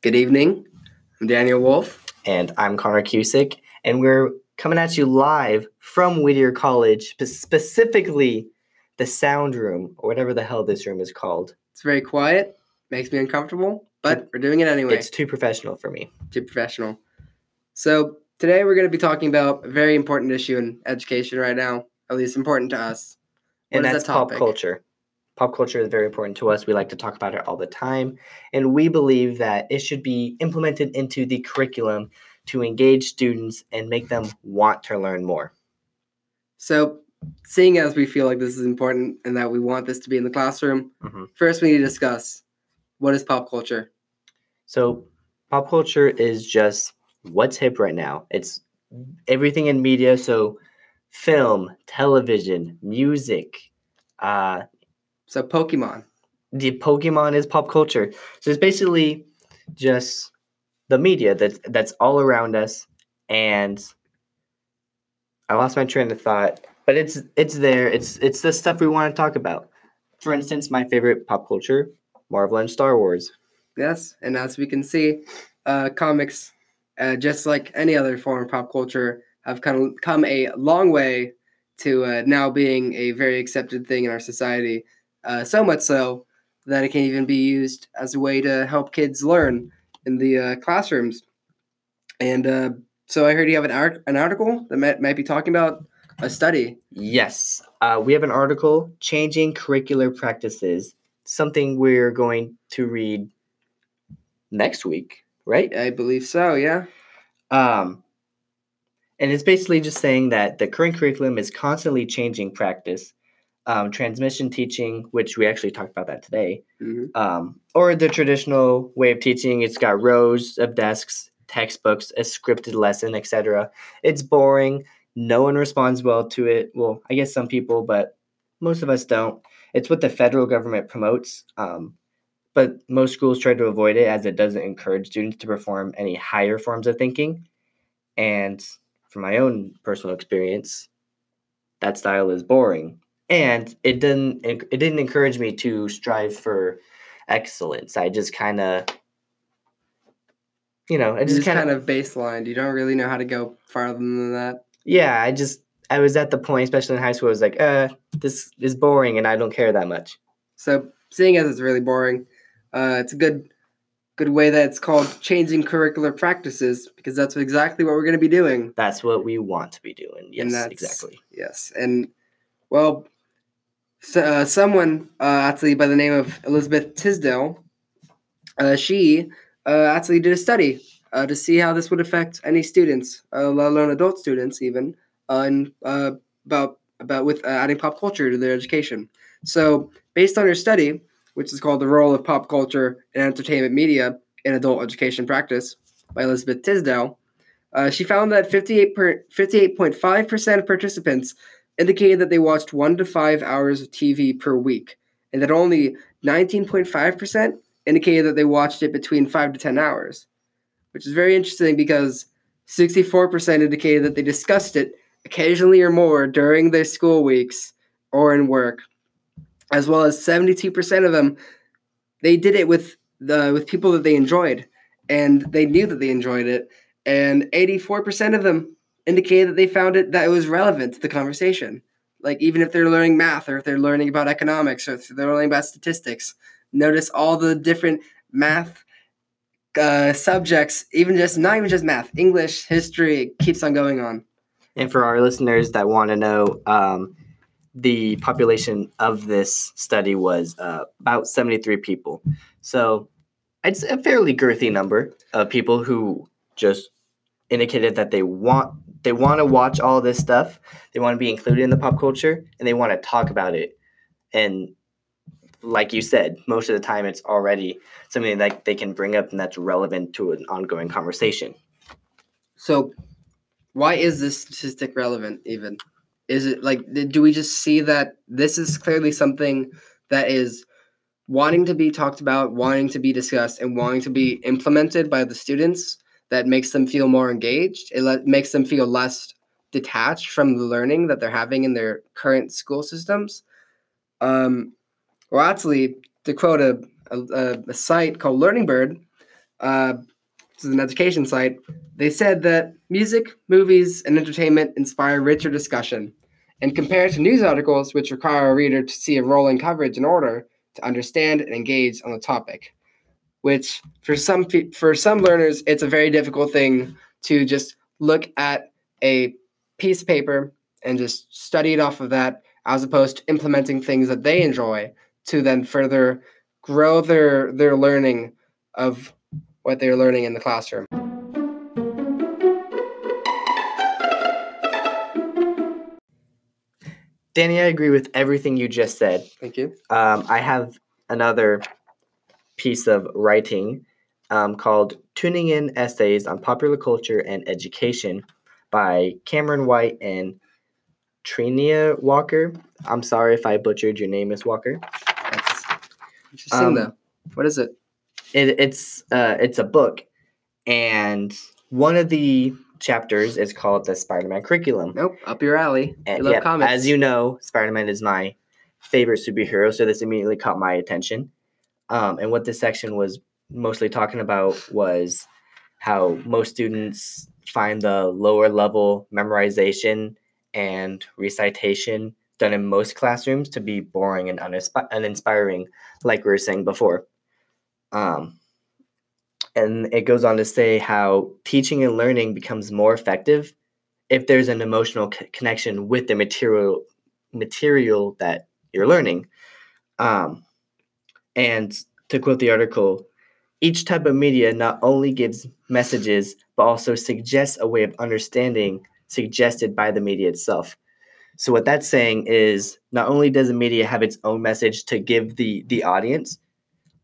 Good evening. I'm Daniel Wolf. And I'm Connor Cusick, and we're coming at you live from Whittier College, specifically the sound room, or whatever the hell this room is called. It's very quiet, makes me uncomfortable, but we're doing it anyway. It's too professional for me. too professional. So, today we're going to be talking about a very important issue in education right now, at least important to us. and What is that's that pop culture. Pop culture is very important to us. We like to talk about it all the time, and we believe that it should be implemented into the curriculum to engage students and make them want to learn more. So, seeing as we feel like this is important and that we want this to be in the classroom, Mhm. first we need to discuss what is pop culture? So, pop culture is just what's hip right now. It's everything in media. So, film, television, music. Uh, So, Pokemon. the Pokemon is pop culture. So it's basically just the media that's that's all around us. And I lost my train of thought, but it's it's there. It's it's the stuff we want to talk about. For instance, my favorite pop culture, Marvel and Star Wars. Yes, and as we can see, uh, comics, uh, just like any other form of pop culture, have kind of come a long way to uh, now being a very accepted thing in our society. Uh, so much so that it can even be used as a way to help kids learn in the uh, classrooms. And uh, so I heard you have an, art- an article that might, might be talking about a study. Yes, uh, we have an article changing curricular practices. Something we're going to read next week, right? I believe so. Yeah. Um, and it's basically just saying that the current curriculum is constantly changing practice. Um, transmission teaching, which we actually talked about that today, hmm um, or the traditional way of teaching. It's got rows of desks, textbooks, a scripted lesson, etc. It's boring. No one responds well to it. Well, I guess some people, but most of us don't. It's what the federal government promotes, um, but most schools try to avoid it as it doesn't encourage students to perform any higher forms of thinking. And from my own personal experience, that style is boring, and it didn't it didn't encourage me to strive for excellence. I just kind of, you know, I just just kind of kind of baseline. You don't really know how to go farther than that. yeah. I just I was at the point, especially in high school, I was like, uh, this is boring, and I don't care that much. So seeing as it's really boring, uh, it's a good good way that it's called changing curricular practices because that's exactly what we're going to be doing. That's what we want to be doing. Yes, exactly. Yes, and well, so, uh, someone uh, actually by the name of Elizabeth Tisdell, uh, she uh, actually did a study uh, to see how this would affect any students, uh, let alone adult students, even, and about about with adding pop culture to their education. So, based on her study, which is called "The Role of Pop Culture and Entertainment Media in Adult Education Practice" by Elizabeth Tisdell, she found that 58.5% of participants indicated that they watched one to five hours of TV per week, and that only 19.5% indicated that they watched it between five to 10 hours, which is very interesting because 64% indicated that they discussed it occasionally or more during their school weeks or in work, as well as 72% of them they did it with the with people that they enjoyed and they knew that they enjoyed it and 84% of them indicated that they found it that it was relevant to the conversation. Like even if they're learning math or if they're learning about economics or if they're learning about statistics, notice all the different math uh, subjects, even just not even just math, English, history, keeps on going on. And for our listeners that want to know, um, the population of this study was uh, about 73 people. So it's a fairly girthy number of people who just indicated that they want they want to watch all this stuff. They want to be included in the pop culture and they want to talk about it. And like you said, most of the time it's already something that they can bring up and that's relevant to an ongoing conversation. So, why is this statistic relevant? Even is it like do we just see that this is clearly something that is wanting to be talked about, wanting to be discussed, and wanting to be implemented by the students? That makes them feel more engaged. It le- makes them feel less detached from the learning that they're having in their current school systems. Um, well, actually, to quote a, a, a site called Learning Bird, uh, this is an education site, they said that music, movies, and entertainment inspire richer discussion. And compared to news articles, which require a reader to see a rolling coverage in order to understand and engage on the topic, which for some for some learners, it's a very difficult thing to just look at a piece of paper and just study it off of that, as opposed to implementing things that they enjoy to then further grow their their learning of what they're learning in the classroom. Danny, I agree with everything you just said. Thank you. Um, I have another piece of writing um, called Tuning In Essays on Popular Culture and Education by Cameron White and Trenia Walker. I'm sorry if I butchered your name, Miss Walker. That's interesting Um, though. What is it? It, it's uh, it's a book, and one of the chapters is called the Spider-Man curriculum. Nope, up your alley. You love yeah, comics. as you know, Spider Man is my favorite superhero, so this immediately caught my attention. Um, and what this section was mostly talking about was how most students find the lower level memorization and recitation done in most classrooms to be boring and uninspi- uninspiring, like we were saying before. Um, and it goes on to say how teaching and learning becomes more effective if there's an emotional c- connection with the material material that you're learning um, and to quote the article each type of media not only gives messages but also suggests a way of understanding suggested by the media itself so what that's saying is not only does the media have its own message to give the the audience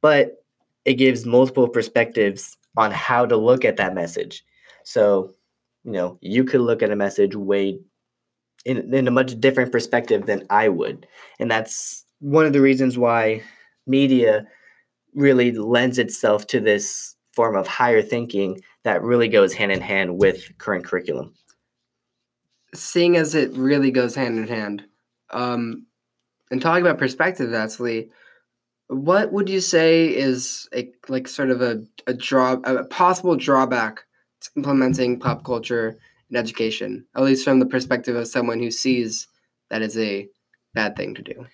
but it gives multiple perspectives on how to look at that message so you know, you could look at a message way in, in a much different perspective than I would. And that's one of the reasons why media really lends itself to this form of higher thinking that really goes hand in hand with current curriculum. seeing as it really goes hand in hand, um, and talking about perspective, actually, what would you say is a like sort of a a draw a possible drawback to implementing pop culture in education, at least from the perspective of someone who sees that as a bad thing to do?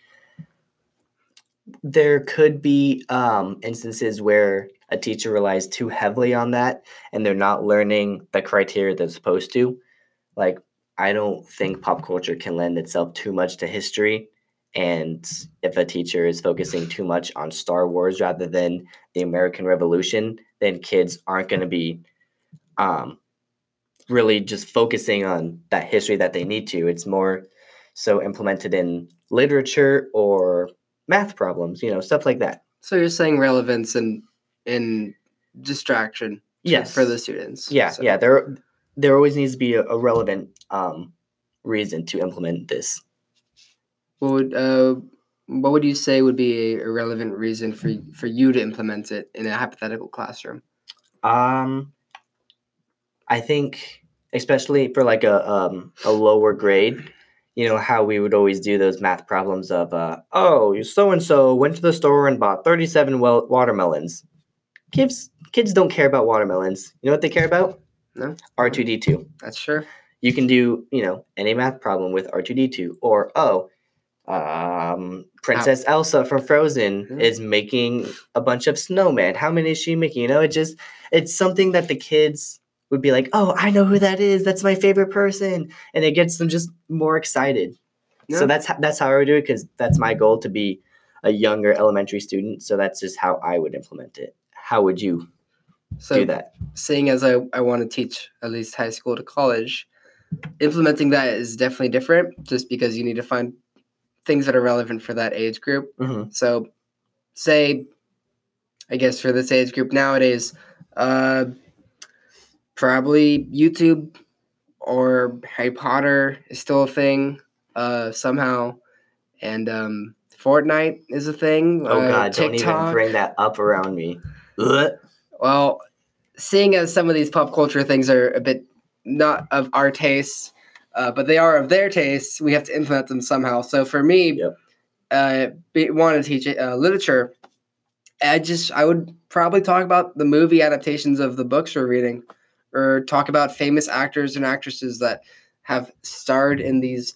There could be um, instances where a teacher relies too heavily on that and they're not learning the criteria they're supposed to. Like, I don't think pop culture can lend itself too much to history. And if a teacher is focusing too much on Star Wars rather than the American Revolution, then kids aren't going to be um, really just focusing on that history that they need to. It's more so implemented in literature or math problems, you know, stuff like that. So you're saying relevance and in distraction Yes. for the students. Yeah, So- yeah. There, there always needs to be a, a relevant um, reason to implement this. What would uh, what would you say would be a, a relevant reason for for you to implement it in a hypothetical classroom? Um, I think, especially for like a um, a lower grade, you know how we would always do those math problems of, uh, oh, so and so went to the store and bought thirty seven well- watermelons. Kids, kids don't care about watermelons. You know what they care about? No. R two D two. That's sure. you can do you know any math problem with r2d2 or oh um, princess elsa from frozen Mhm. is making a bunch of snowmen how many is she making you know it just it's something that the kids would be like oh i know who that is. That's my favorite person. And it gets them just more excited. Yeah. so that's that's how i would do it because that's my goal to be a younger elementary student. So that's just how i would implement it. How would you So do that? seeing as I, I want to teach at least high school to college, implementing that is definitely different just because you need to find things that are relevant for that age group. hmm So, say, I guess for this age group nowadays, uh, probably YouTube or Harry Potter is still a thing uh, somehow, and um, Fortnite is a thing. oh uh, god don't even bring that up around me Ugh. Well, seeing as some of these pop culture things are a bit not of our tastes, uh, but they are of their tastes, we have to implement them somehow. So for me, Yep. uh, want to teach uh, literature I just I would probably talk about the movie adaptations of the books we're reading, or talk about famous actors and actresses that have starred in these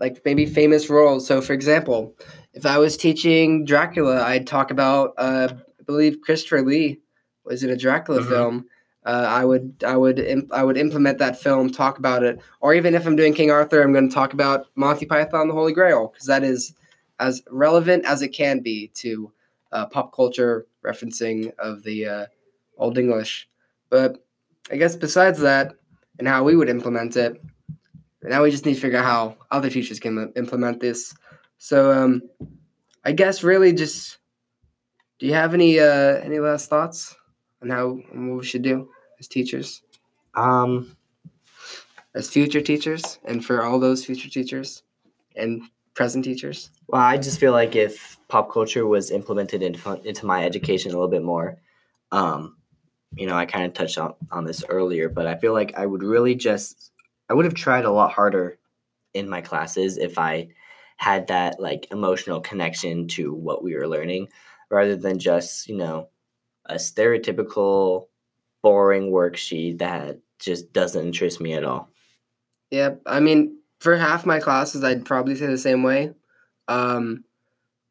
like maybe famous roles. So, for example, if I was teaching Dracula, I'd talk about uh, I believe Christopher Lee was in a Dracula Mhm. film. Uh, I would I would imp- I would implement that film, talk about it, or even if I'm doing King Arthur, I'm going to talk about Monty Python and the Holy Grail because that is as relevant as it can be to uh, pop culture referencing of the uh, Old English. But I guess besides that, and how we would implement it, now we just need to figure out how other teachers can implement this. So um, I guess really just, do you have any uh, any last thoughts on how on what we should do as teachers, Um, as future teachers, and for all those future teachers and present teachers? well, I just feel like if pop culture was implemented into into my education a little bit more, um, you know, I kind of touched on, on this earlier, but I feel like I would really just I would have tried a lot harder in my classes if I had that like emotional connection to what we were learning rather than just, you know, a stereotypical boring worksheet that just doesn't interest me at all. Yeah, I mean, for half my classes, I'd probably say the same way. Um,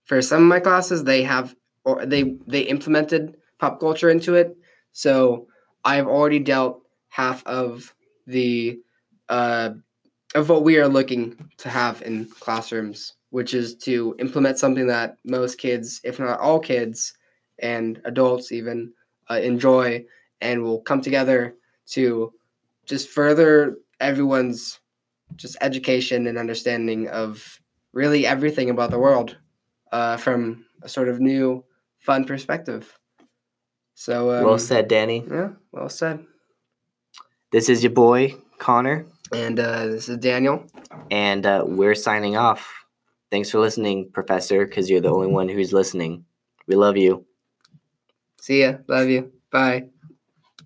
for some of my classes, they have or they they implemented pop culture into it, so I've already dealt half of the uh, of what we are looking to have in classrooms, which is to implement something that most kids, if not all kids, and adults even uh, enjoy, and will come together to just further everyone's just education and understanding of really everything about the world uh, from a sort of new, fun perspective. So, um, well said, Danny. Yeah, well said. This is your boy, Connor. And uh, this is Daniel. and uh, we're signing off. Thanks for listening, Professor, because you're the only one who's listening. We love you. See ya. Love you. Bye.